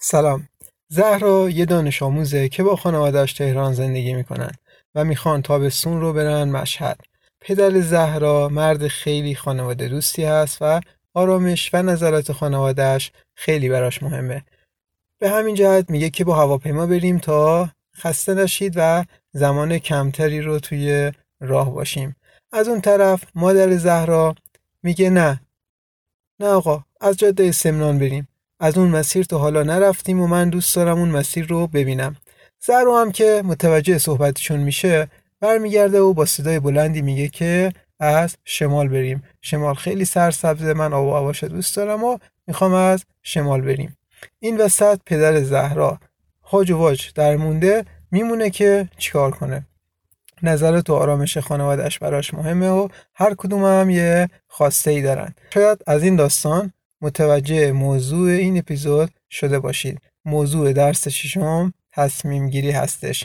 سلام. زهرا یه دانش آموزه که با خانوادهش تهران زندگی می‌کنن و می‌خوان تابستون رو برن مشهد. پدر زهرا مرد خیلی خانواده دوستی هست و آرامش و نظرات خانوادهش خیلی براش مهمه. به همین جهت میگه که با هواپیما بریم تا خسته نشید و زمان کمتری رو توی راه باشیم. از اون طرف مادر زهرا میگه نه. نه آقا از جاده سمنان بریم. از اون مسیر تا حالا نرفتیم و من دوست دارم اون مسیر رو ببینم. زهرا هم که متوجه صحبتشون میشه برمیگرده و با صدای بلندی میگه که از شمال بریم. شمال خیلی سرسبز من آب و هواش دوست دارم و می‌خوام از شمال بریم. این وسط پدر زهرا. هاج و واج در مونده میمونه که چیکار کنه؟ نظرات و آرامش خانوادهش براش مهمه و هر کدوم هم یه خواسته ای دارن. شاید از این داستان متوجه موضوع این اپیزود شده باشید. موضوع درس ششم تصمیم گیری هستش.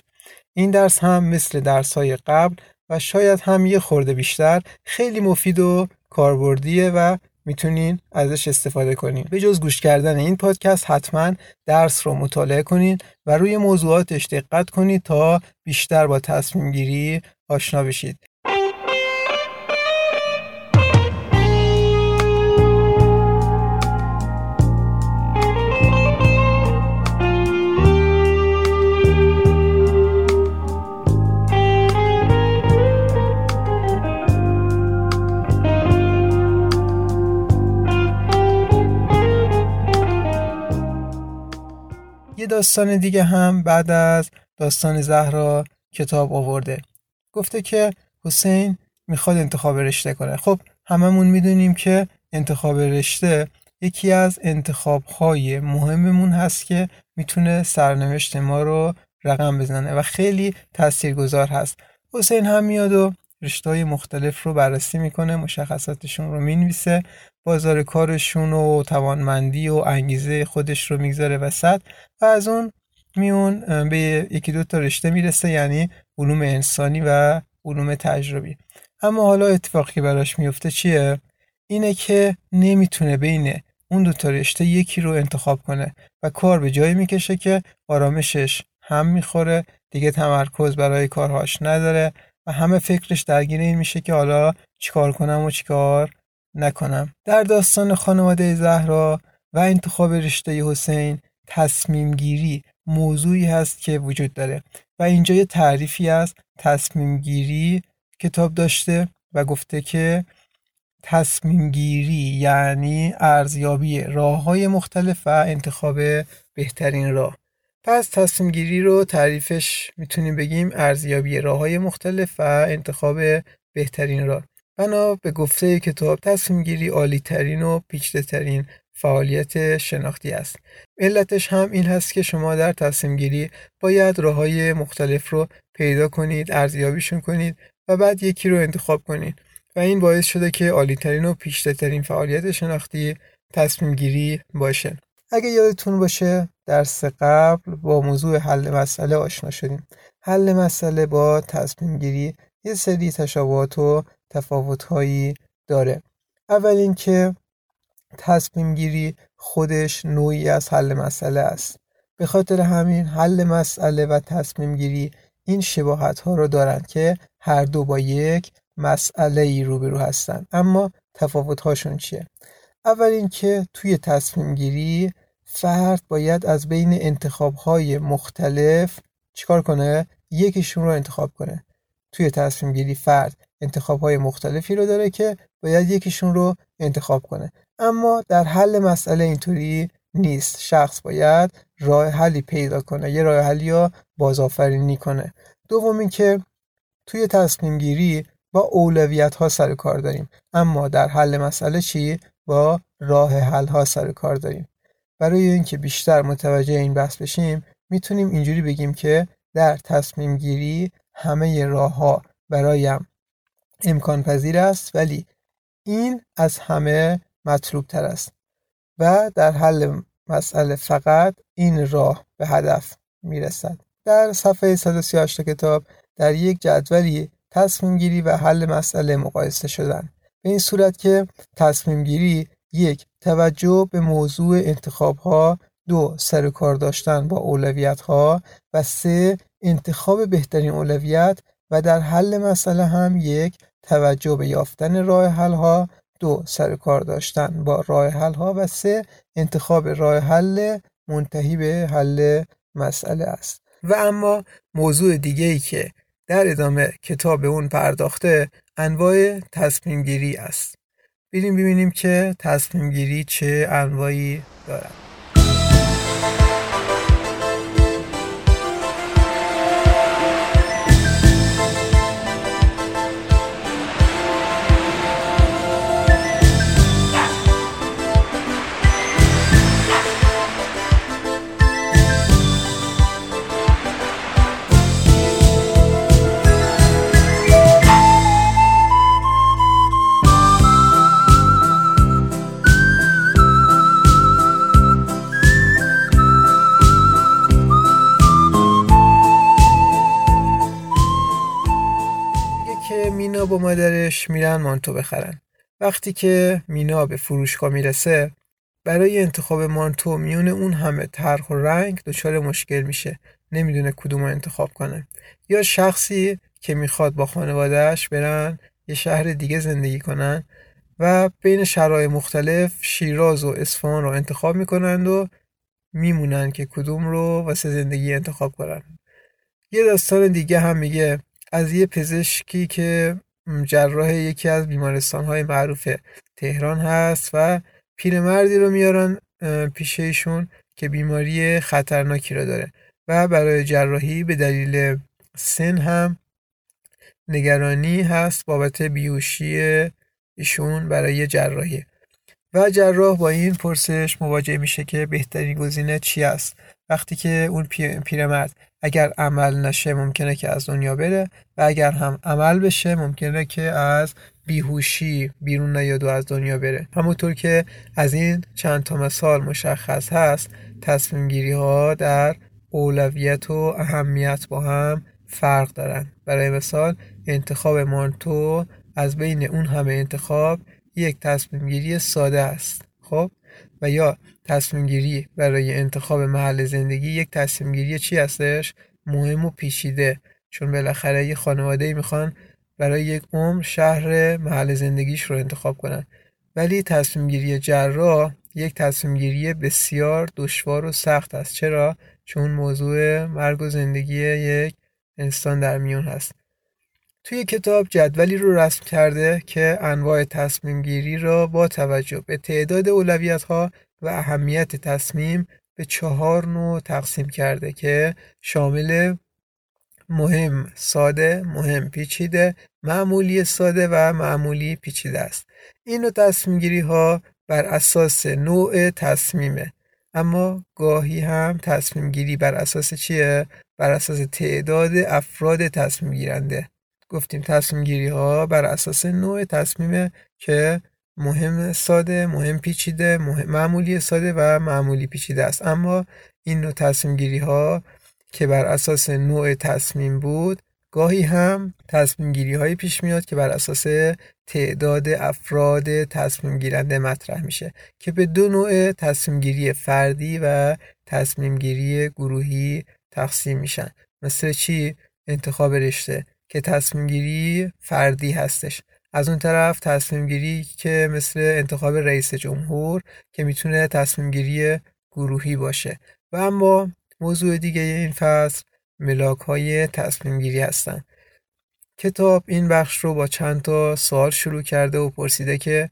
این درس هم مثل درس های قبل و شاید هم یه خورده بیشتر خیلی مفید و کاربردیه و می‌تونین ازش استفاده کنین. به جز گوش کردن این پادکست حتما درس رو مطالعه کنین و روی موضوعاتش دقت کنید تا بیشتر با تصمیم گیری آشنا بشید. داستان دیگه هم بعد از داستان زهرا کتاب آورده. گفته که حسین می‌خواد انتخاب رشته کنه. خب هممون می‌دونیم که انتخاب رشته یکی از انتخاب های مهممون هست که می‌تونه سرنوشت ما رو رقم بزنه و خیلی تاثیرگذار هست. حسین هم میاد و رشته های مختلف رو بررسی می‌کنه مشخصاتشون رو می‌نویسه بازار کارشون و توانمندی و انگیزه خودش رو می‌گذاره وسط و از اون میون به یکی دو تا رشته می‌رسه یعنی علوم انسانی و علوم تجربی. اما حالا اتفاقی براش میفته چیه؟ اینه که نمی‌تونه بین اون دو تا رشته یکی رو انتخاب کنه و کار به جایی می‌کشه که آرامشش هم می‌خوره دیگه تمرکز برای کارهاش نداره و همه فکرش درگیر این میشه که حالا چیکار کنم و چیکار نکنم. در داستان خانواده زهرا و انتخاب رشته حسین تصمیم گیری موضوعی هست که وجود داره و اینجا یه تعریفی از تصمیم گیری کتاب داشته و گفته که تصمیم گیری یعنی ارزیابی راه های مختلف و انتخاب بهترین راه. پس تصمیم گیری رو تعریفش می‌تونیم بگیم ارزیابی راه های مختلف و انتخاب بهترین راه. بنا به گفته کتاب تصمیم گیری عالی ترین و پیچیده ترین فعالیت شناختی است. علتش هم این هست که شما در تصمیم گیری باید راه های مختلف رو پیدا کنید ارزیابیشون کنید و بعد یکی رو انتخاب کنید. و این باعث شده که عالی ترین و پیچیده ترین فعالیت شناختی تصمیم گیری باشه. اگه یادتون باشه درس قبل با موضوع حل مسئله آشنا شدیم. حل مسئله با تصمیم گیری یه سری تشابهات و تفاوتهایی داره. اول اینکه تصمیم گیری خودش نوعی از حل مسئله است. به خاطر همین حل مسئله و تصمیم گیری این شباهت ها رو دارند که هر دو با یک مسئله ای روبرو هستند اما تفاوت هاشون چیه؟ اول اینکه توی تصمیم گیری فرد باید از بین انتخاب های مختلف چیکار کنه؟ یکیشون رو انتخاب کنه. توی تصمیم گیری فرد انتخاب های مختلفی رو داره که باید یکیشون رو انتخاب کنه. اما در حل مسئله اینطوری نیست. شخص باید راه حلی پیدا کنه یه راه حلی یا بازآفرینی کنه. دوم اینکه توی تصمیم گیری با اولویت ها سر کار داریم. اما در حل مسئله چی؟ با راه حل ها سر کار داریم. برای اینکه بیشتر متوجه این بحث بشیم می‌تونیم اینجوری بگیم که در تصمیم گیری همه راه ها برایم امکان پذیر است ولی این از همه مطلوب تر است و در حل مسئله فقط این راه به هدف می‌رسد. در صفحه 138 کتاب در یک جدولی تصمیم گیری و حل مسئله مقایسه شدن. به این صورت که تصمیم گیری یک توجه به موضوع انتخاب ها دو سر کار داشتن با اولویت ها و سه انتخاب بهترین اولویت و در حل مسئله هم یک توجه به یافتن راه حل ها دو سر کار داشتن با راه حل ها و سه انتخاب راه حل منتهی به حل مسئله است. و اما موضوع دیگه ای که در ادامه کتاب اون پرداخته انواع تصمیم گیری است. بریم ببینیم که تصمیم گیری چه انواعی دارد. مادرش میرن مانتو بخرن. وقتی که مینا به فروشگاه می‌رسه برای انتخاب مانتو میون اون همه طرح و رنگ دچار مشکل میشه. نمی‌دونه کدوم رو انتخاب کنه یا شخصی که می‌خواد با خانوادهش برن یه شهر دیگه زندگی کنن و بین شرایط مختلف شیراز و اصفهان رو انتخاب می‌کنند و میمونن که کدوم رو واسه زندگی انتخاب کنن. یه داستان دیگه هم میگه. از یه پزشکی که جراح یکی از بیمارستان های معروف تهران هست و پیرمردی رو میارن پیش ایشون که بیماری خطرناکی رو داره. و برای جراحی به دلیل سن هم نگرانی هست بابت بیوشی ایشون برای جراحی. و جراح با این پرسش مواجه میشه که بهترین گزینه چی است؟ وقتی که اون پیرمرد اگر عمل نشه ممکنه که از دنیا بره و اگر هم عمل بشه ممکنه که از بیهوشی بیرون نیاد و از دنیا بره. همونطور که از این چند تا مثال مشخص هست تصمیم گیری ها در اولویت و اهمیت با هم فرق دارن. برای مثال انتخاب مانتو از بین اون همه انتخاب یک تصمیم گیری ساده است. خب؟ و یا تصمیم گیری برای انتخاب محل زندگی یک تصمیم گیری چی هستش؟ مهم و پیچیده. چون بالاخره یه خانواده می‌خوان برای یک عمر شهر محل زندگیش رو انتخاب کنن. ولی تصمیم گیری جراح یک تصمیم گیری بسیار دشوار و سخت است. چرا؟ چون موضوع مرگ و زندگی یک انسان در میون هست. توی کتاب جدولی رو رسم کرده که انواع تصمیم گیری را با توجه به تعداد اولویت ها و اهمیت تصمیم به چهار نوع تقسیم کرده که شامل مهم ساده، مهم پیچیده، معمولی ساده و معمولی پیچیده است. این نوع تصمیم گیری ها بر اساس نوع تصمیمه اما گاهی هم تصمیم گیری بر اساس چیه؟ بر اساس تعداد افراد تصمیم گیرنده گفتیم تصمیم گیری ها بر اساس نوع تصمیم که مهم ساده مهم پیچیده مهم معمولی ساده و معمولی پیچیده است. اما این نوع تصمیم گیری ها که بر اساس نوع تصمیم بود گاهی هم تصمیم گیری های پیش میاد که بر اساس تعداد افراد تصمیم گیرنده مطرح میشه که به دو نوع تصمیم گیری فردی و تصمیم گیری گروهی تقسیم میشن. مثل چی؟ انتخاب رشته. که تصمیم گیری فردی هستش. از اون طرف تصمیم گیری که مثل انتخاب رئیس جمهور که می‌تونه تصمیم گیری گروهی باشه. و اما موضوع دیگه این فصل ملاک های تصمیم گیری هستن. کتاب این بخش رو با چند تا سوال شروع کرده و پرسیده که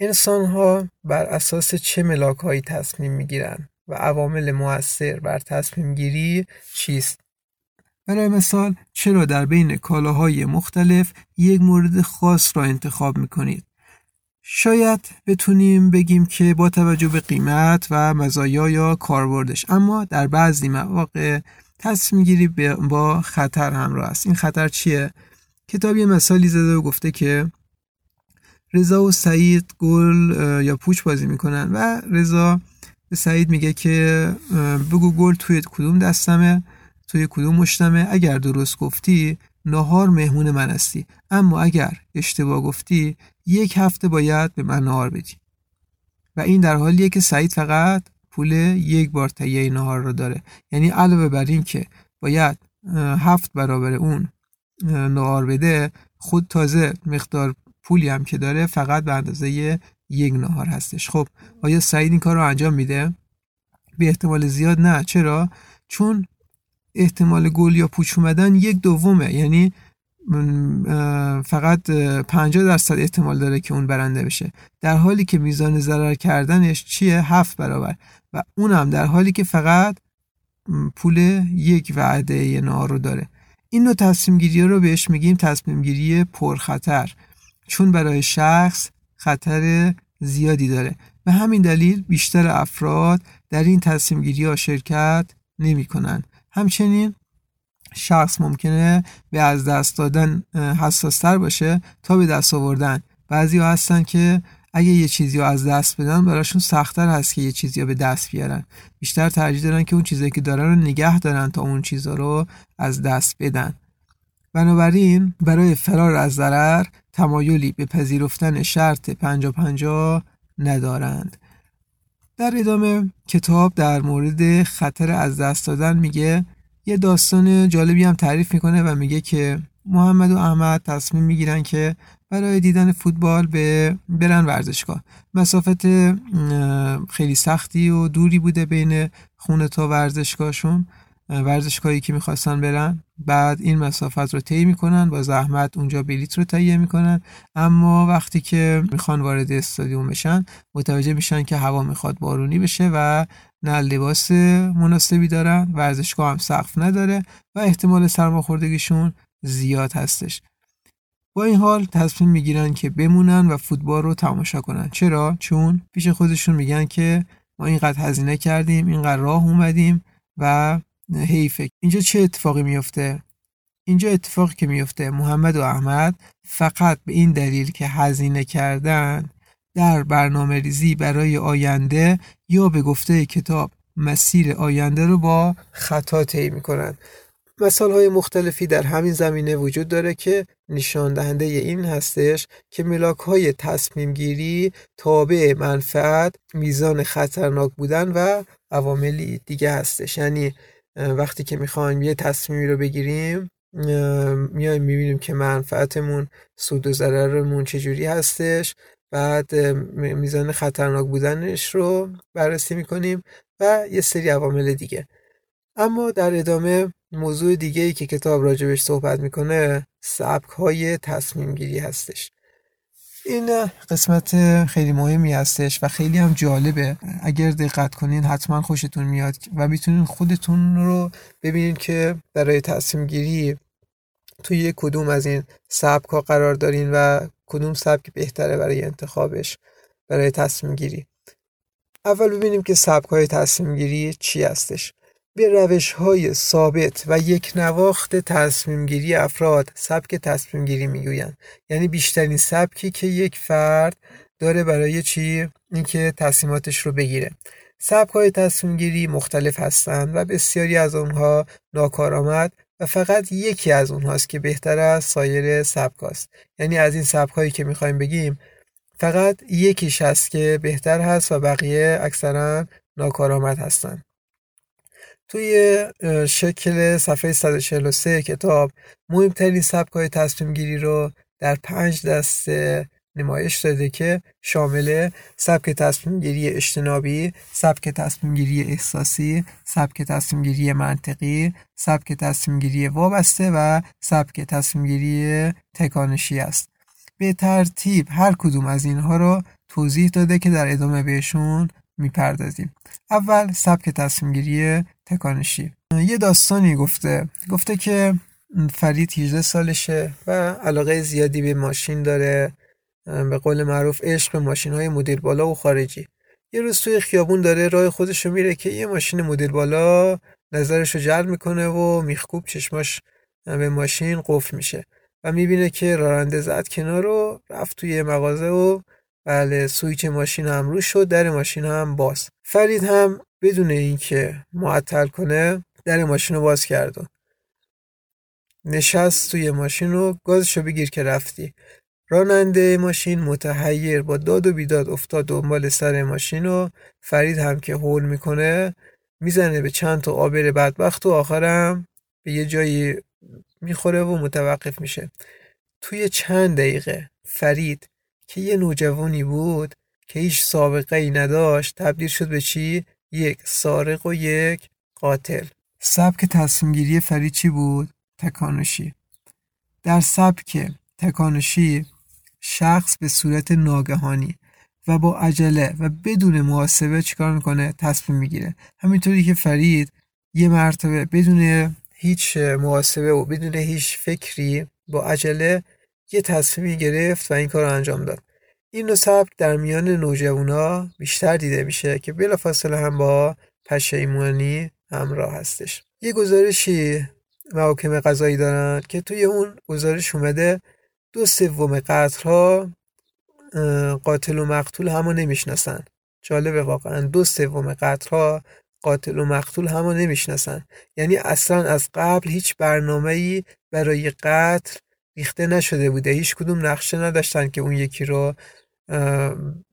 انسان ها بر اساس چه ملاک هایی تصمیم می‌گیرن و عوامل مؤثر بر تصمیم گیری چیست؟ برای مثال چرا در بین کالاهای مختلف یک مورد خاص را انتخاب می‌کنید؟ شاید بتونیم بگیم که با توجه به قیمت و مزایا یا کاربردش اما در بعضی مواقع تصمیم گیری با خطر همراه است. این خطر چیه؟ کتاب یه مثالی زده و گفته که رضا و سعید گل یا پوچ بازی می‌کنن و رضا به سعید میگه که بگو گل توی کدوم دستمه؟ توی کدوم مشتمه اگر درست گفتی نهار مهمون من هستی. اما اگر اشتباه گفتی یک هفته باید به من نهار بدی. و این در حالیه که سعید فقط پول یک بار تهیه نهار رو داره. یعنی علاوه بر این که باید هفت برابر اون نهار بده خود تازه مقدار پولی هم که داره فقط به اندازه یک نهار هستش. خب آیا سعید این کار رو انجام میده؟ به احتمال زیاد نه. چرا؟ چون احتمال گل یا پوچ اومدن یک دومه. یعنی فقط 50 درصد احتمال داره که اون برنده بشه. در حالی که میزان ضرر کردنش چیه؟ هفت برابر. و اونم در حالی که فقط پول یک وعده نار رو داره. این نوع تصمیم گیری رو بهش میگیم تصمیم گیری پرخطر. چون برای شخص خطر زیادی داره. به همین دلیل بیشتر افراد در این تصمیم گیری ها شرکت نمی کنند. همچنین شخص ممکنه به از دست دادن حساستر باشه تا به دست آوردن. بعضی ها هستن که اگه یه چیزی رو از دست بدن براشون سختتر هست که یه چیزی رو به دست بیارن. بیشتر ترجیح دارن که اون چیزی که دارن رو نگه دارن تا اون چیزا رو از دست بدن. بنابراین برای فرار از ضرر تمایلی به پذیرفتن شرط پنجا پنجا ندارند. در ادامه کتاب در مورد خطر از دست دادن میگه یه داستان جالبی هم تعریف می‌کنه و میگه که محمد و احمد تصمیم می‌گیرن که برای دیدن فوتبال به برن ورزشگاه. مسافت خیلی سختی و دوری بوده بین خونه تا ورزشگاهشون. ورزشگاهی که می‌خواستن برن بعد این مسافت رو طی می‌کنن با زحمت اونجا بلیت رو تهیه می‌کنن. اما وقتی که می‌خوان وارد استادیوم بشن متوجه میشن که هوا می‌خواد بارونی بشه و نه لباس مناسبی دارن ورزشگاه هم سقف نداره و احتمال سرماخوردگیشون زیاد هستش. با این حال تصمیم می‌گیرن که بمونن و فوتبال رو تماشا کنن. چرا؟ چون پیش خودشون میگن که ما اینقدر هزینه کردیم اینقدر راه اومدیم و حیفه. اینجا چه اتفاقی میفته؟ اینجا اتفاقی که میفته محمد و احمد فقط به این دلیل که هزینه کردن در برنامه ریزی برای آینده یا به گفته کتاب مسیر آینده رو با خطا طی می‌کنن. مثال های مختلفی در همین زمینه وجود داره که نشان دهنده این هستش که ملاک های تصمیم گیری تابع منفعت میزان خطرناک بودن و عواملی دیگه هستش. یعنی وقتی که می‌خوایم یه تصمیمی رو بگیریم میایم می‌بینیم که منفعتمون سود و ضررمون چجوری هستش. بعد میزان خطرناک بودنش رو بررسی می‌کنیم و یه سری عوامل دیگه. اما در ادامه موضوع دیگه ای که کتاب راجبش صحبت می‌کنه سبک های تصمیم گیری هستش. این قسمت خیلی مهمی هستش و خیلی هم جالبه. اگر دقت کنین حتما خوشتون میاد و می‌تونین خودتون رو ببینین که برای تصمیم گیری توی کدوم از این سبک ها قرار دارین و کدوم سبک بهتره برای انتخابش برای تصمیم گیری. اول ببینیم که سبک های تصمیم گیری چی هستش. به روش های ثابت و یک نواخت تصمیم گیری افراد سبک تصمیم گیری می‌گویند. یعنی بیشترین سبکی که یک فرد داره برای چی؟ اینکه تصمیماتش رو بگیره. سبک های تصمیم گیری مختلف هستند و بسیاری از اونها ناکارآمد و فقط یکی از اونهاست که بهتر از سایر سبک هست. یعنی از این سبک هایی که می‌خوایم بگیم فقط یکیش هست که بهتر هست و بقیه اکثرا ناکارآمد هستند. توی شکل صفحه 143 کتاب مهمترین سبک های تصمیم گیری رو در پنج دسته نمایش داده که شامل سبک تصمیم گیری اجتنابی، سبک تصمیم گیری احساسی، سبک تصمیم گیری منطقی، سبک تصمیم گیری وابسته و سبک تصمیم گیری تکانشی است. به ترتیب هر کدوم از اینها رو توضیح داده که در ادامه بهشون می‌پردازیم. اول سبک تصمیم گیری تکانشی. یه داستانی گفته. گفته که فرید 18 سالشه و علاقه زیادی به ماشین داره به قول معروف عشق به ماشین های مدل بالا و خارجی. یه روز توی خیابون داره راه خودش رو میره که یه ماشین مدل بالا نظرش رو جلب می‌کنه و میخکوب چشماش به ماشین قفل میشه و می‌بینه که راننده زد کنار رو رفت توی مغازه و بله سویچ ماشین هم رو شد در ماشین هم باز. فرید هم بدون اینکه معطل کنه در ماشین رو باز کرد و نشست توی ماشین رو گازشو بگیر که رفتی. راننده ماشین متحیر با داد و بیداد افتاد دنبال سر ماشین و فرید هم که هول می‌کنه می‌زنه به چند تا آبر بدبخت و آخرم به یه جایی می‌خوره و متوقف میشه. توی چند دقیقه فرید که یه نوجوانی بود که هیچ سابقه ای نداشت تبدیل شد به چی؟ یک سارق و یک قاتل سبک تصمیمگیری فرید چی بود؟ تکانشی در سبک تکانشی شخص به صورت ناگهانی و با عجله و بدون محاسبه چیکار می‌کنه تصمیم می‌گیره همینطوری که فرید یه مرتبه بدون هیچ محاسبه و بدون هیچ فکری با عجله یه تصمیمی گرفت و این کار رو انجام داد. این نوع سبک در میان نوجوانا بیشتر دیده میشه که بلافاصله هم با پشیمانی همراه هستش. یه گزارشی محاکم قضایی دارن که توی اون گزارش اومده دو سوم قتلها قاتل و مقتول همو نمی‌شناسن. جالبه واقعا دو سوم قتلها قاتل و مقتول همو نمی‌شناسن. یعنی اصلا از قبل هیچ برنامه ای برای قتل ریخته نشده بوده. هیچ کدوم نقشه نداشتن که اون یکی رو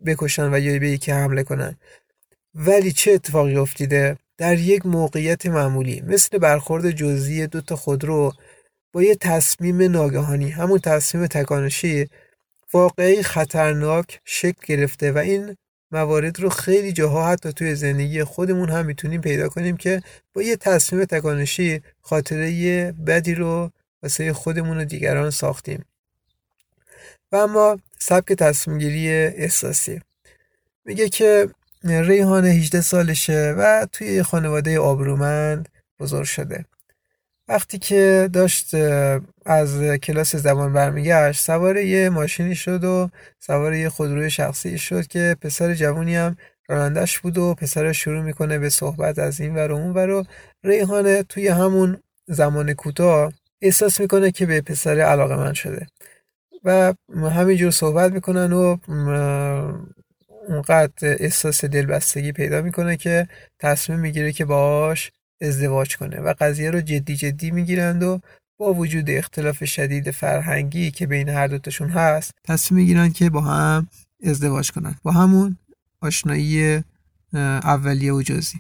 بکشن و یا به یکی حمله کنن. ولی چه اتفاقی افتیده؟ در یک موقعیت معمولی مثل برخورد جزئی دو تا خودرو با یه تصمیم ناگهانی همون تصمیم تکانشی واقعی خطرناک شکل گرفته و این موارد رو خیلی جاها حتی توی زندگی خودمون هم می‌تونیم پیدا کنیم که با یه تصمیم تکانشی خاطره بدی رو واسه خودمون و دیگران ساختیم. و اما سبک تصمیمگیری احساسی. میگه که ریحان 18 سالشه و توی خانواده آبرومند بزرگ شده. وقتی که داشت از کلاس زبان برمیگشت سوار یه ماشینی شد و سوار یه خودروی شخصی شد که پسر جوونی هم رانندش بود و پسر شروع می‌کنه به صحبت از این ور و اون ور و ریحانه توی همون زمان کوتاه احساس می‌کنه که به پسر علاقه من شده. و همینجور صحبت می‌کنن و اونقدر احساس دلبستگی پیدا می‌کنه که تصمیم می‌گیره که باش ازدواج کنه و قضیه رو جدی جدی می‌گیرند و با وجود اختلاف شدید فرهنگی که بین هر دوتاشون هست تصمیم می‌گیرن که با هم ازدواج کنن. با همون آشنایی اولیه و جزی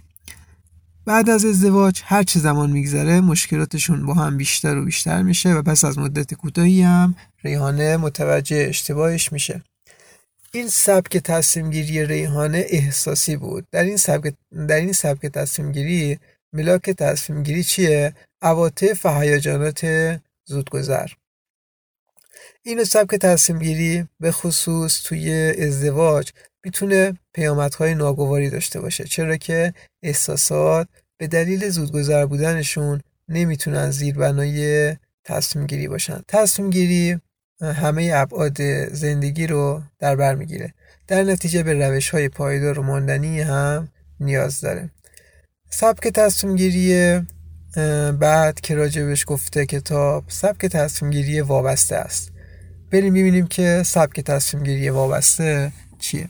بعد از ازدواج هر چه زمان میگذره مشکلاتشون با هم بیشتر و بیشتر میشه و پس از مدت کوتاهی هم ریحانه متوجه اشتباهش میشه. این سبک تصمیم گیری ریحانه احساسی بود. در این سبک در این سبک تصمیم گیری ملاک تصمیم گیری چیه؟ عواطف و هیجانات زودگذر. این سبک تصمیم گیری به خصوص توی ازدواج می‌تونه پیامدهای ناگواری داشته باشه چرا که احساسات به دلیل زودگذر بودنشون نمی‌تونن زیربنای تصمیم گیری باشن. تصمیم گیری همه ابعاد زندگی رو در بر می‌گیره. در نتیجه به روش های پایدار و ماندنی هم نیاز داره. سبک تصمیم گیری بعد که راجبش گفته کتاب سبک تصمیم گیری وابسته است. بریم ببینیم که سبک تصمیم گیری وابسته چیه.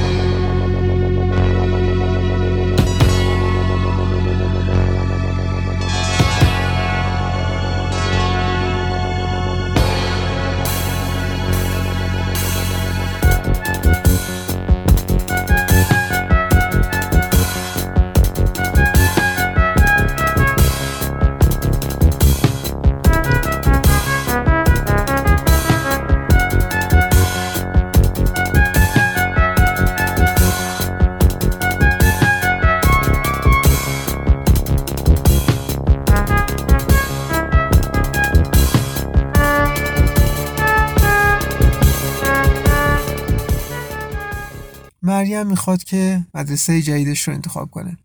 مریم می‌خواد که مدرسه جدیدش رو انتخاب کنه.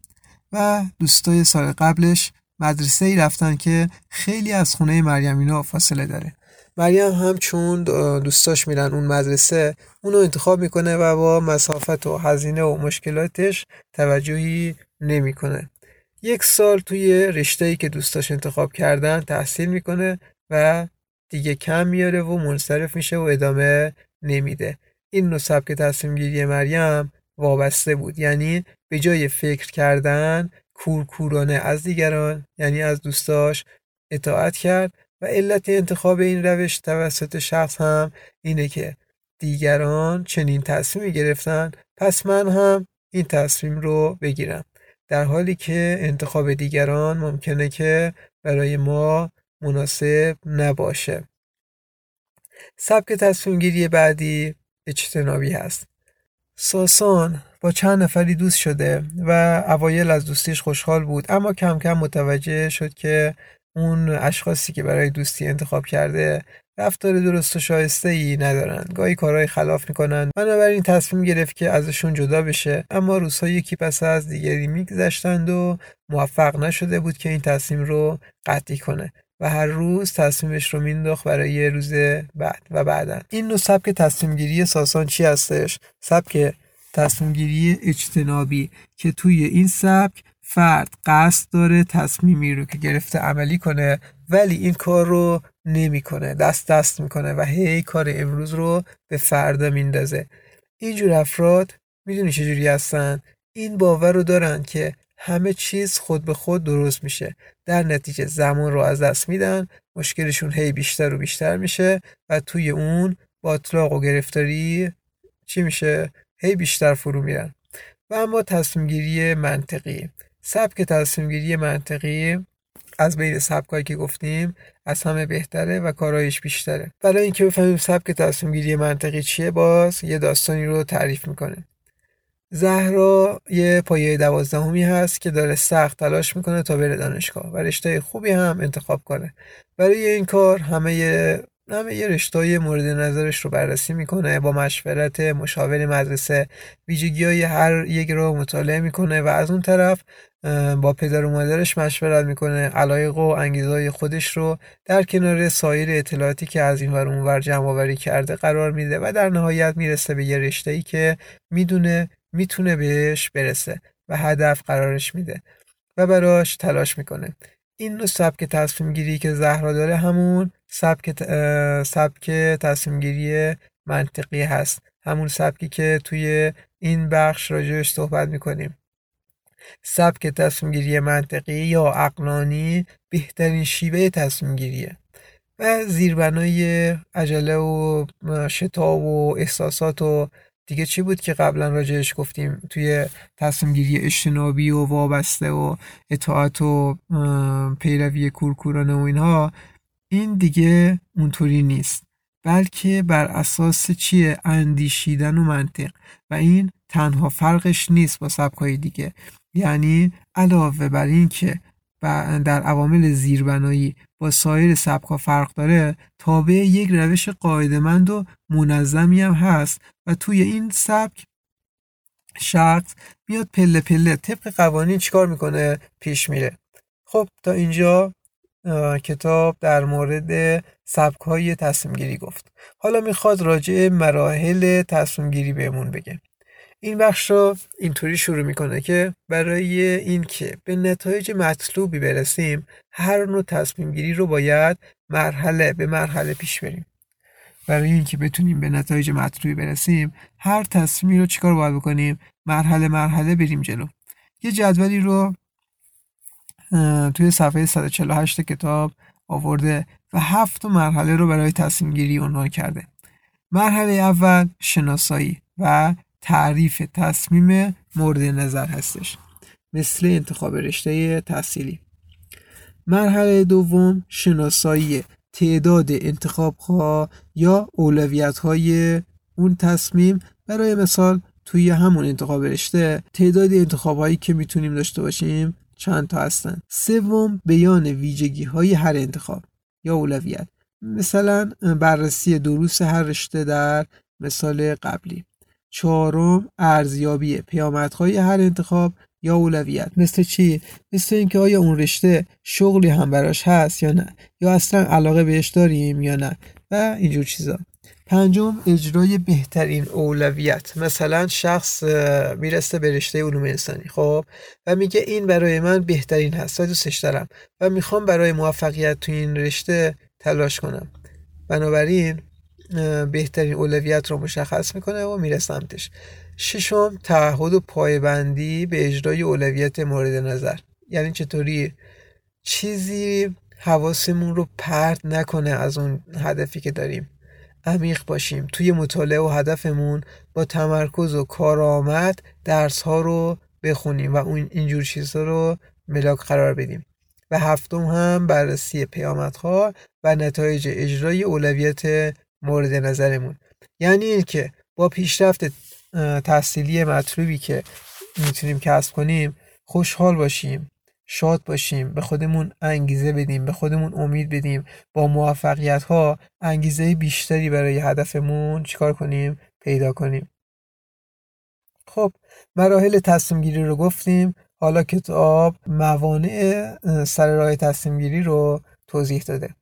و دوستای سال قبلش مدرسه ای رفتن که خیلی از خونه مریم اینا فاصله داره. مریم هم چون دوستاش میرن اون مدرسه اونو انتخاب می‌کنه و با مسافت و هزینه و مشکلاتش توجهی نمی‌کنه. یک سال توی رشته که دوستاش انتخاب کردن تحصیل می‌کنه و دیگه کم میاره و منصرف میشه و ادامه نمیده. این نوع سبک تصمیم گیری مریم وابسته بود. یعنی به جای فکر کردن کورکورانه از دیگران یعنی از دوستاش اطاعت کرد و علت انتخاب این روش توسط شخص هم اینه که دیگران چنین تصمیمی گرفتن پس من هم این تصمیم رو بگیرم. در حالی که انتخاب دیگران ممکنه که برای ما مناسب نباشه. سبک تصمیم گیری بعدی اجتنابی هست. ساسان با چند نفری دوست شده و اوایل از دوستیش خوشحال بود. اما کم کم متوجه شد که اون اشخاصی که برای دوستی انتخاب کرده رفتار درست و شایسته ای ندارن. گاهی کارهای خلاف می‌کنن. بنابراین تصمیم گرفت که ازشون جدا بشه. اما روزها یکی پس از دیگری میگذشتند و موفق نشده بود که این تصمیم رو قطعی کنه. و هر روز تصمیمش رو مینداخت برای روز بعد و بعدا این نوع سبک تصمیم گیری ساسان چی هستش؟ سبک تصمیم گیری اجتنابی که توی این سبک فرد قصد داره تصمیمی رو که گرفته عملی کنه ولی این کار رو نمی‌کنه دست دست می‌کنه و هی کار امروز رو به فردا میندازه. اینجور افراد می‌دونی چجوری هستن؟ این باور رو دارن که همه چیز خود به خود درست میشه. در نتیجه زمان رو از دست میدن مشکلشون هی بیشتر و بیشتر میشه و توی اون باطلاق و گرفتاری چی میشه؟ هی بیشتر فرو میرن. و اما تصمیم گیری منطقی. سبک تصمیم گیری منطقی از بین سبکایی که گفتیم از همه بهتره و کارایش بیشتره. برای اینکه بفهمیم سبک تصمیم گیری منطقی چیه باز یه داستانی رو تعریف می‌کنه زهرا یه پایه دوازدهمی هست که داره سخت تلاش می‌کنه تا بره دانشگاه و رشته خوبی هم انتخاب کنه. برای این کار همه همه یه رشته مورد نظرش رو بررسی می‌کنه با مشورت مشاور مدرسه ویژگی های هر یک رو مطالعه می‌کنه و از اون طرف با پدر و مادرش مشورت می‌کنه علایق و انگیزهای خودش رو در کنار سایر اطلاعاتی که از این ور اونور جمع آوری کرده قرار میده و در نهایت می‌رسه به یه رشته ای که می‌دونه می‌تونه بهش برسه و هدف قرارش میده و براش تلاش می‌کنه. این نوع سبک تصمیم گیری که زهرا داره همون سبک سبک تصمیم گیری منطقی هست. همون سبکی که توی این بخش راجعش صحبت می‌کنیم. سبک تصمیم گیری منطقی یا عقلانی بهترین شیوه تصمیم گیریه و زیربنای عجله و شتاب و احساسات و دیگه چی بود که قبلا راجعش گفتیم؟ توی تصمیم گیری اجتنابی و وابسته و اطاعت و پیروی کورکورانه و اینها این دیگه اونطوری نیست. بلکه بر اساس چیه؟ اندیشیدن و منطق. و این تنها فرقش نیست با سبکای دیگه. یعنی علاوه بر این که در عوامل زیربنایی با سایر سبکا فرق داره تابع یک روش قاعدمند و منظمی هم هست و توی این سبک شخص میاد پله پله طبق قوانین چیکار می‌کنه؟ پیش میره. خب تا اینجا کتاب در مورد سبک های تصمیم گیری گفت. حالا می‌خواد راجع مراحل تصمیم گیری بهمون بگه. این بخش رو اینطوری شروع می‌کنه که برای اینکه به نتایج مطلوبی برسیم هر نوع تصمیم گیری رو باید مرحله به مرحله پیش بریم. برای اینکه بتونیم به نتایج مطلوبی برسیم هر تصمیمی رو چیکار باید بکنیم؟ مرحله مرحله بریم جلو. یه جدولی رو توی صفحه 148 کتاب آورده و هفت مرحله رو برای تصمیم گیری عنوان کرده. مرحله اول شناسایی و تعریف تصمیم مورد نظر هستش. مثل انتخاب رشته تحصیلی. مرحله دوم شناسایی تعداد انتخاب ها یا اولویت های اون تصمیم. برای مثال توی همون انتخاب رشته تعداد انتخاب هایی که می‌تونیم داشته باشیم چند تا هستن. سوم بیان ویژگی های هر انتخاب یا اولویت. مثلا بررسی دروس هر رشته در مثال قبلی. چهارم ارزیابی پیامدهای هر انتخاب یا اولویت. مثل چی؟ مثل اینکه آیا اون رشته شغلی هم براش هست یا نه؟ یا اصلا علاقه بهش داریم یا نه؟ و اینجور چیزا. پنجم اجرای بهترین اولویت. مثلا شخص می‌رسه به رشته علوم انسانی خب؟ و میگه این برای من بهترین هست. و دوستش دارم و می‌خوام برای موفقیت تو این رشته تلاش کنم. بنابراین بهترین اولویت رو مشخص می‌کنه و میره سمتش. ششم تعهد و پایبندی به اجرای اولویت مورد نظر. یعنی چطوری چیزی حواسمون رو پرت نکنه از اون هدفی که داریم. عمیق باشیم. توی مطالعه و هدفمون با تمرکز و کارآمد درس ها رو بخونیم و اون اینجور چیزها رو ملاک قرار بدیم. و هفتم هم بررسی پیامدها و نتایج اجرای اولویت مورد نظرمون. یعنی اینکه با پیشرفت تحصیلی مطلوبی که می‌تونیم کسب کنیم خوشحال باشیم شاد باشیم به خودمون انگیزه بدیم به خودمون امید بدیم با موفقیت ها انگیزه بیشتری برای هدفمون چیکار کنیم؟ پیدا کنیم. خب مراحل تصمیم گیری رو گفتیم. حالا کتاب موانع سر راه تصمیم گیری رو توضیح داده.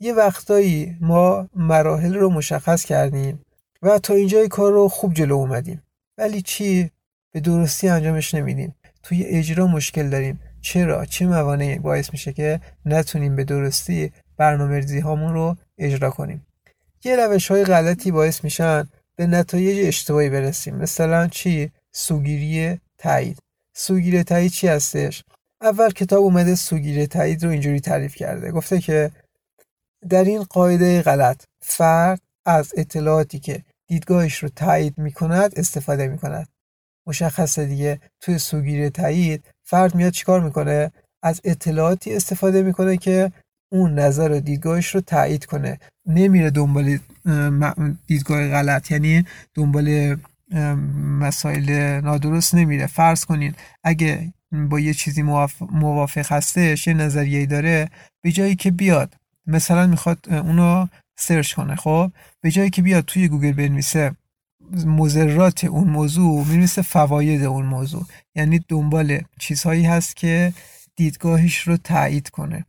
یه وقتایی ما مراحل رو مشخص کردیم و تا اینجای کار رو خوب جلو اومدیم. ولی چی؟ به درستی انجامش نمیدیم. توی اجرا مشکل داریم. چرا؟ چه موانعی باعث میشه که نتونیم به درستی برنامه هامون رو اجرا کنیم؟ یه روش های غلطی باعث میشن به نتایج اشتباهی برسیم. مثلا چی؟ سوگیری تایید. سوگیری تایید چی هستش؟ اول کتاب اومده سوگیری تایید رو اینجوری تعریف کرده. گفته که در این قاعده غلط فرد از اطلاعاتی که دیدگاهش رو تایید می‌کند استفاده می‌کند. مشخصه دیگه توی سوگیری تایید فرد میاد چیکار می‌کنه؟ از اطلاعاتی استفاده می‌کنه که اون نظر و دیدگاهش رو تایید کنه. نمیره دنبال دیدگاه غلط یعنی دنبال مسائل نادرست نمیره. فرض کنین اگه با یه چیزی موافق هستش یه نظریه داره به جایی که بیاد مثلا می‌خواد اونو سرچ کنه خب؟ به جایی که بیاد توی گوگل بنویسه مضرات اون موضوع می‌نویسه فواید اون موضوع. یعنی دنبال چیزهایی هست که دیدگاهش رو تایید کنه.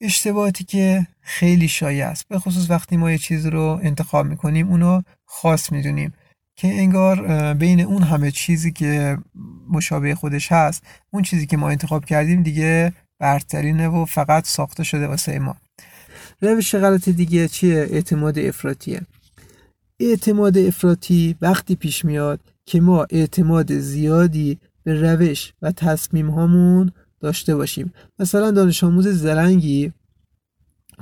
اشتباهاتی که خیلی شایع است. به خصوص وقتی ما یه چیز رو انتخاب می‌کنیم اونو خاص می‌دونیم که انگار بین اون همه چیزی که مشابه خودش هست اون چیزی که ما انتخاب کردیم دیگه برترینه و فقط ساخته شده واسه ما. روش غلط دیگه چیه؟ اعتماد افراطیه. اعتماد افراطی وقتی پیش میاد که ما اعتماد زیادی به روش و تصمیم هامون داشته باشیم. مثلا دانش آموز زرنگی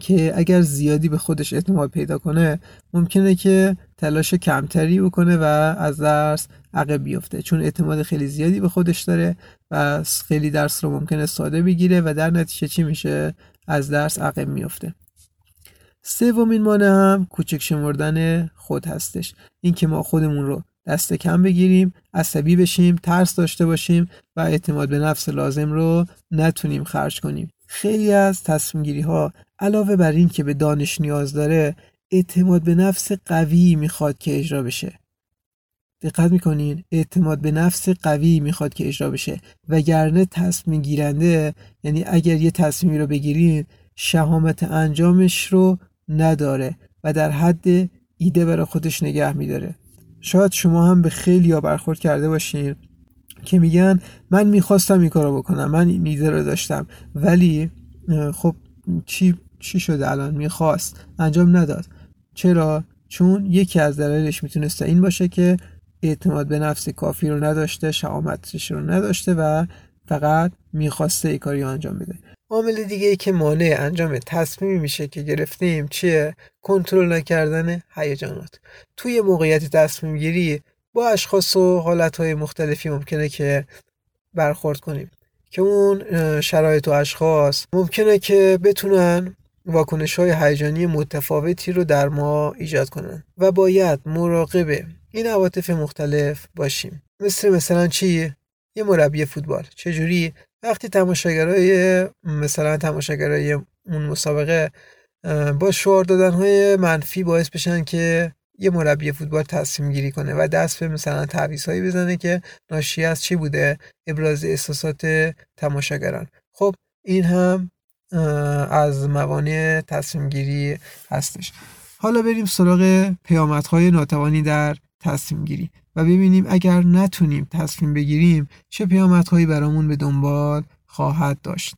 که اگر زیادی به خودش اعتماد پیدا کنه ممکنه که تلاش کمتری بکنه و از درس عقب بیفته. چون اعتماد خیلی زیادی به خودش داره. و خیلی درس رو ممکنه ساده بگیره و در نتیجه چی میشه؟ از درس عقب میفته سومین مانع هم کوچک شمردن خود هستش. اینکه ما خودمون رو دست کم بگیریم عصبی بشیم ترس داشته باشیم و اعتماد به نفس لازم رو نتونیم خرج کنیم. خیلی از تصمیم گیری ها علاوه بر این که به دانش نیاز داره اعتماد به نفس قوی می‌خواد که اجرا بشه. دقت می‌کنین اعتماد به نفس قوی می‌خواد که اجرا بشه وگرنه تصمیم گیرنده یعنی اگر یه تصمیمی رو بگیرین شهامت انجامش رو نداره و در حد ایده برای خودش نگه میداره. شاید شما هم به خیلی ها برخورد کرده باشین که میگن من می‌خواستم این کارو بکنم من این ایده رو داشتم ولی خب چی چی شده الان؟ می‌خواست انجام نداد. چرا؟ چون یکی از دلایلش می‌تونسته این باشه که اعتماد به نفس کافی رو نداشته شهامتش رو نداشته و فقط می‌خواسته ای کاری انجام بده. عامل دیگه ای که مانع انجام تصمیمی میشه که گرفتیم چیه؟ کنترل نکردن هیجانات. توی موقعیت تصمیم گیری با اشخاص و حالتهای مختلفی ممکنه که برخورد کنیم. که اون شرایط و اشخاص ممکنه که بتونن واکنش های هیجانی متفاوتی رو در ما ایجاد کنن و باید مراقب این عواطف مختلف باشیم. مثل مثلا چی یه مربی فوتبال. چجوری؟ وقتی تماشاگرای مثلا تماشاگرای اون مسابقه با شعار دادن های منفی باعث بشن که یه مربی فوتبال تصمیم گیری کنه و دست به مثلا تعویض هایی بزنه که ناشی از چی بوده؟ ابراز احساسات تماشاگران. خب این هم از موانع تصمیم گیری هستش. حالا بریم سراغ پیامدهای ناتوانی در تصمیم گیری و ببینیم اگر نتونیم تصمیم بگیریم چه پیامدهایی برامون به دنبال خواهد داشت.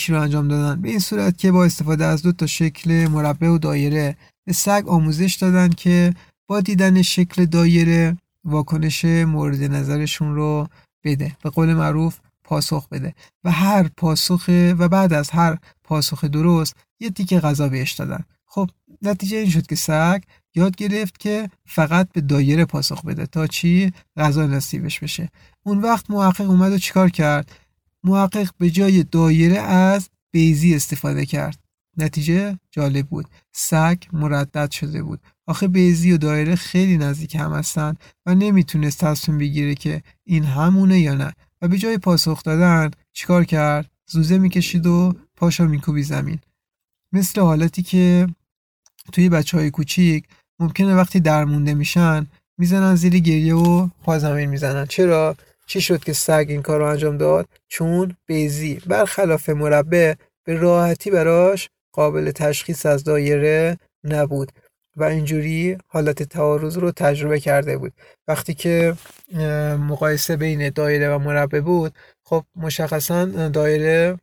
آزمایشی رو انجام دادن. به این صورت که با استفاده از دو تا شکل مربع و دایره به سگ آموزش دادن که با دیدن شکل دایره واکنش مورد نظرشون رو بده. به قول معروف پاسخ بده. و هر پاسخ و بعد از هر پاسخ درست یه تیکه غذا بهش دادن. خب نتیجه این شد که سگ یاد گرفت که فقط به دایره پاسخ بده تا چی؟ غذا نصیبش بشه. اون وقت محقق اومد و چیکار کرد؟ محقق به جای دایره از بیزی استفاده کرد. نتیجه جالب بود. سگ مردد شده بود. آخه بیزی و دایره خیلی نزدیک هم هستن و نمی‌تونست تصمیم بگیره که این همونه یا نه. و به جای پاسخ دادن چیکار کرد؟ زوزه می‌کشید و پاشا میکوبی زمین. مثل حالتی که توی بچه های کوچیک ممکنه وقتی درمونده میشن می‌زنن زیر گریه و پا زمین می‌زنن. چرا؟ چی شد که سگ این کار رو انجام داد؟ چون بیزی برخلاف مربع به راحتی براش قابل تشخیص از دایره نبود و اینجوری حالت تعارض رو تجربه کرده بود. وقتی که مقایسه بین دایره و مربع بود خب مشخصا دایره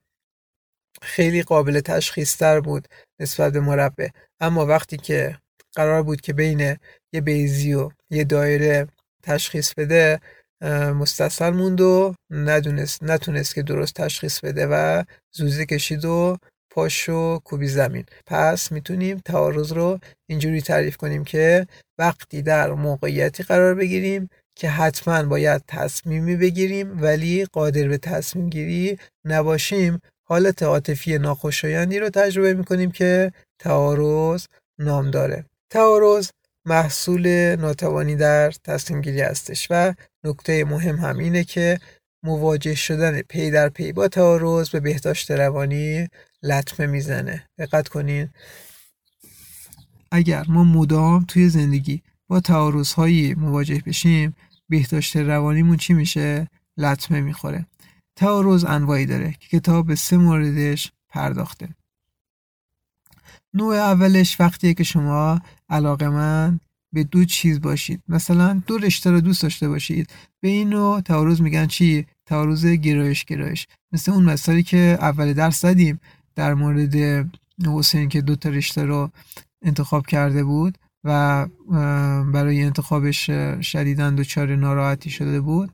خیلی قابل تشخیص تر بود نسبت به مربع. اما وقتی که قرار بود که بین یه بیزی و یه دایره تشخیص بده مستصل موند و ندونست نتونست که درست تشخیص بده و زوزه کشید و پاشو کوبی زمین. پس می‌تونیم تعارض رو اینجوری تعریف کنیم که وقتی در موقعیتی قرار بگیریم که حتما باید تصمیمی بگیریم ولی قادر به تصمیم گیری نباشیم حالت عاطفی ناخوشایندی رو تجربه می‌کنیم که تعارض نام داره. تعارض محصول ناتوانی در تصمیم گیری هستش و نکته مهم هم اینه که مواجه شدن پی در پی با تعارض به بهداشت روانی لطمه می‌زنه. دقت کنین. اگر ما مدام توی زندگی با تعارض هایی مواجه بشیم بهداشت روانیمون چی میشه؟ لطمه می‌خوره. تعارض انواعی داره که کتاب به سه موردش پرداخته. نوع اولش وقتیه که شما علاقه من به دو چیز باشید. مثلا دو رشته رو دوست داشته باشید. به این نوع تعارض میگن چی؟ تعارض گرایش گرایش. مثل اون مثالی که اول درس زدیم در مورد حسین که دو تا رشته رو انتخاب کرده بود و برای انتخابش شدیدن دچار ناراحتی شده بود.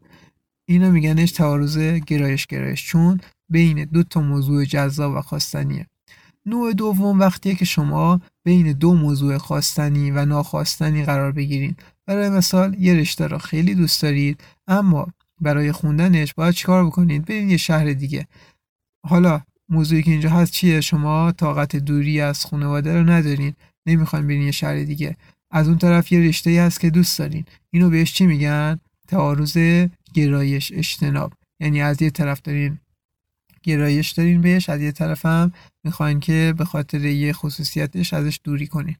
اینو میگنش تعارض گرایش گرایش. چون بین دو تا موضوع جذاب و خواستنیه. نوع دوم وقتیه که شما بین دو موضوع خواستنی و ناخواستنی قرار بگیرید برای مثال یه رشته را خیلی دوست دارید اما برای خوندنش باید چیکار بکنید؟ برید یه شهر دیگه. حالا موضوعی که اینجا هست چیه؟ شما طاقت دوری از خانواده رو ندارین. نمی‌خواین برین یه شهر دیگه. از اون طرف یه رشته ای هست که دوست دارین. اینو بهش چی میگن؟ تعارض گرایش اجتناب. یعنی از یه طرف دارین گرایش دارین بهش. از یه طرف هم می‌خواین که به خاطر یه خصوصیتش ازش دوری کنین.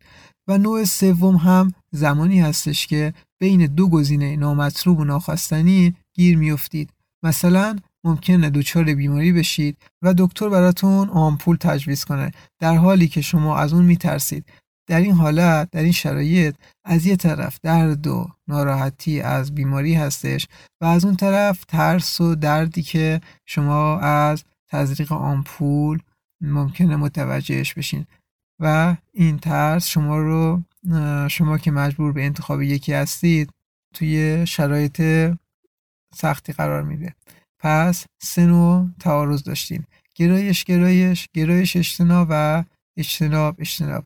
و نوع سوم هم زمانی هستش که بین دو گزینه نامطلوب و ناخواستنی گیر میافتید. مثلا ممکنه دچار بیماری بشید و دکتر براتون آمپول تجویز کنه در حالی که شما از اون میترسید. در این حالت در این شرایط از یه طرف درد و ناراحتی از بیماری هستش و از اون طرف ترس و دردی که شما از تزریق آمپول ممکنه متوجهش بشین. و این ترس شما رو شما که مجبور به انتخاب یکی هستید توی شرایط سختی قرار میده. پس سه نوع تعارض داشتیم. گرایش گرایش گرایش اجتناب و اجتناب اجتناب.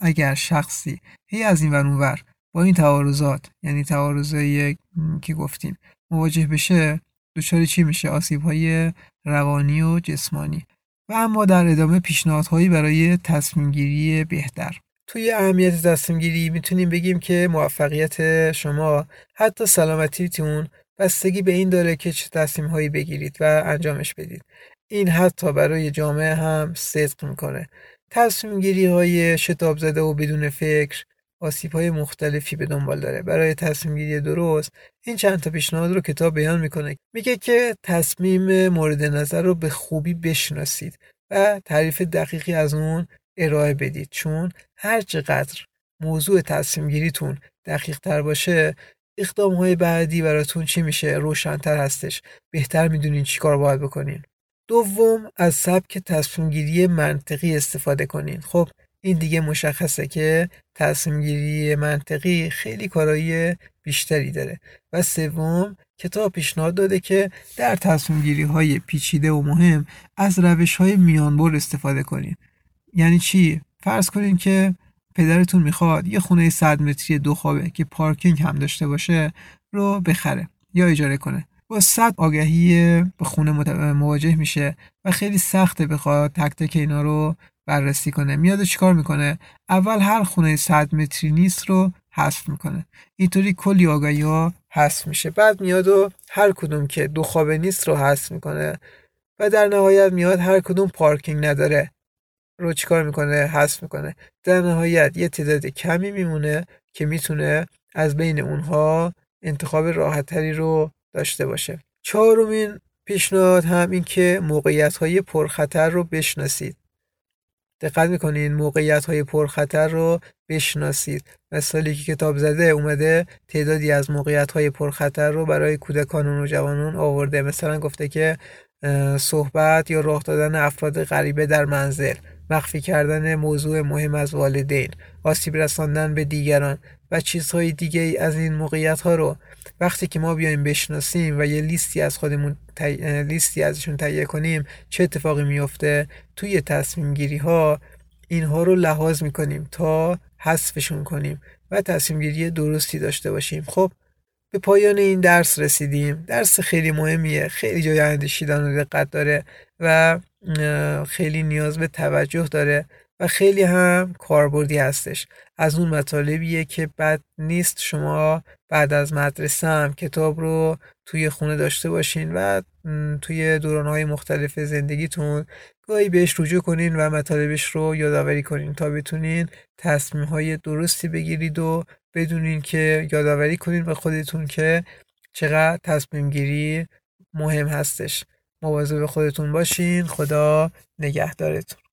اگر شخصی هی از این ور با این تعارضات یعنی تعارضایی که گفتیم مواجه بشه دچار چی میشه؟ آسیب های روانی و جسمانی. و اما در ادامه پیشنهادهایی برای تصمیم گیری بهتر. توی اهمیت تصمیم گیری می‌تونیم بگیم که موفقیت شما حتی سلامتیتون بستگی به این داره که چه تصمیم هایی بگیرید و انجامش بدید. این حتی برای جامعه هم صدق می‌کنه. تصمیم گیری های شتاب زده و بدون فکر آسیب های مختلفی به دنبال داره. برای تصمیم گیری درست این چند تا پیشنهاد رو کتاب بیان می‌کنه. میگه که تصمیم مورد نظر رو به خوبی بشناسید و تعریف دقیقی از اون ارائه بدید. چون هر چقدر موضوع تصمیم گیریتون دقیق تر باشه اقدام های بعدی براتون چی میشه؟ روشنتر هستش. بهتر می‌دونین چی کار باید بکنین. دوم از سبک تصمیم گیری منطقی استفاده کنین. خب این دیگه مشخصه که تصمیم گیری منطقی خیلی کارایی بیشتری داره. و سوم کتاب پیشنهاد داده که در تصمیم گیری های پیچیده و مهم از روش های میانبر استفاده کنین. یعنی چی؟ فرض کنین که پدرتون می‌خواد یه خونه 100 متری دو خوابه که پارکینگ هم داشته باشه رو بخره یا اجاره کنه. با صد آگهی به خونه مواجه میشه و خیلی سخته بخواد تک تک اینا رو بررسی کنه. میاد چیکار می‌کنه؟ اول هر خونه 100 متری نیست رو حذف می‌کنه. اینطوری کلی آگهی ها حذف میشه. بعد میاد و هر کدوم که دو خوابه نیست رو حذف می‌کنه. و در نهایت میاد هر کدوم پارکینگ نداره رو چیکار می‌کنه؟ حذف می‌کنه. در نهایت یه تعداد کمی میمونه که می‌تونه از بین اونها انتخاب راحتتری رو داشته باشه. چهارمین پیشنهاد هم این که موقعیت های پرخطر رو بشناسید. دقت می‌کنین موقعیت های پرخطر رو بشناسید. مثالی که کتاب زده اومده تعدادی از موقعیت های پرخطر رو برای کودکان و نوجوانان آورده. مثلا گفته که صحبت یا راه دادن افراد غریبه در منزل. مخفی کردن موضوع مهم از والدین آسیب رساندن به دیگران و چیزهای دیگه از این موقعیت ها رو وقتی که ما بیایم بشناسیم و یه لیستی از خودمون لیستی ازشون تهیه کنیم چه اتفاقی میفته توی تصمیم گیری ها اینها رو لحاظ می‌کنیم تا حذفشون کنیم و تصمیم گیری درستی داشته باشیم. خب به پایان این درس رسیدیم. درس خیلی مهمیه خیلی جای اندیشیدن و دقت داره و خیلی نیاز به توجه داره و خیلی هم کاربردی هستش. از اون مطالبیه که بد نیست شما بعد از مدرسه هم کتاب رو توی خونه داشته باشین و توی دورانهای مختلف زندگیتون گاهی بهش رجوع کنین و مطالبش رو یادآوری کنین تا بتونین تصمیم های درستی بگیرید و بدونین که یادآوری کنین به خودتون که چقدر تصمیم گیری مهم هستش. مواظب خودتون باشین. خدا نگهدارتون.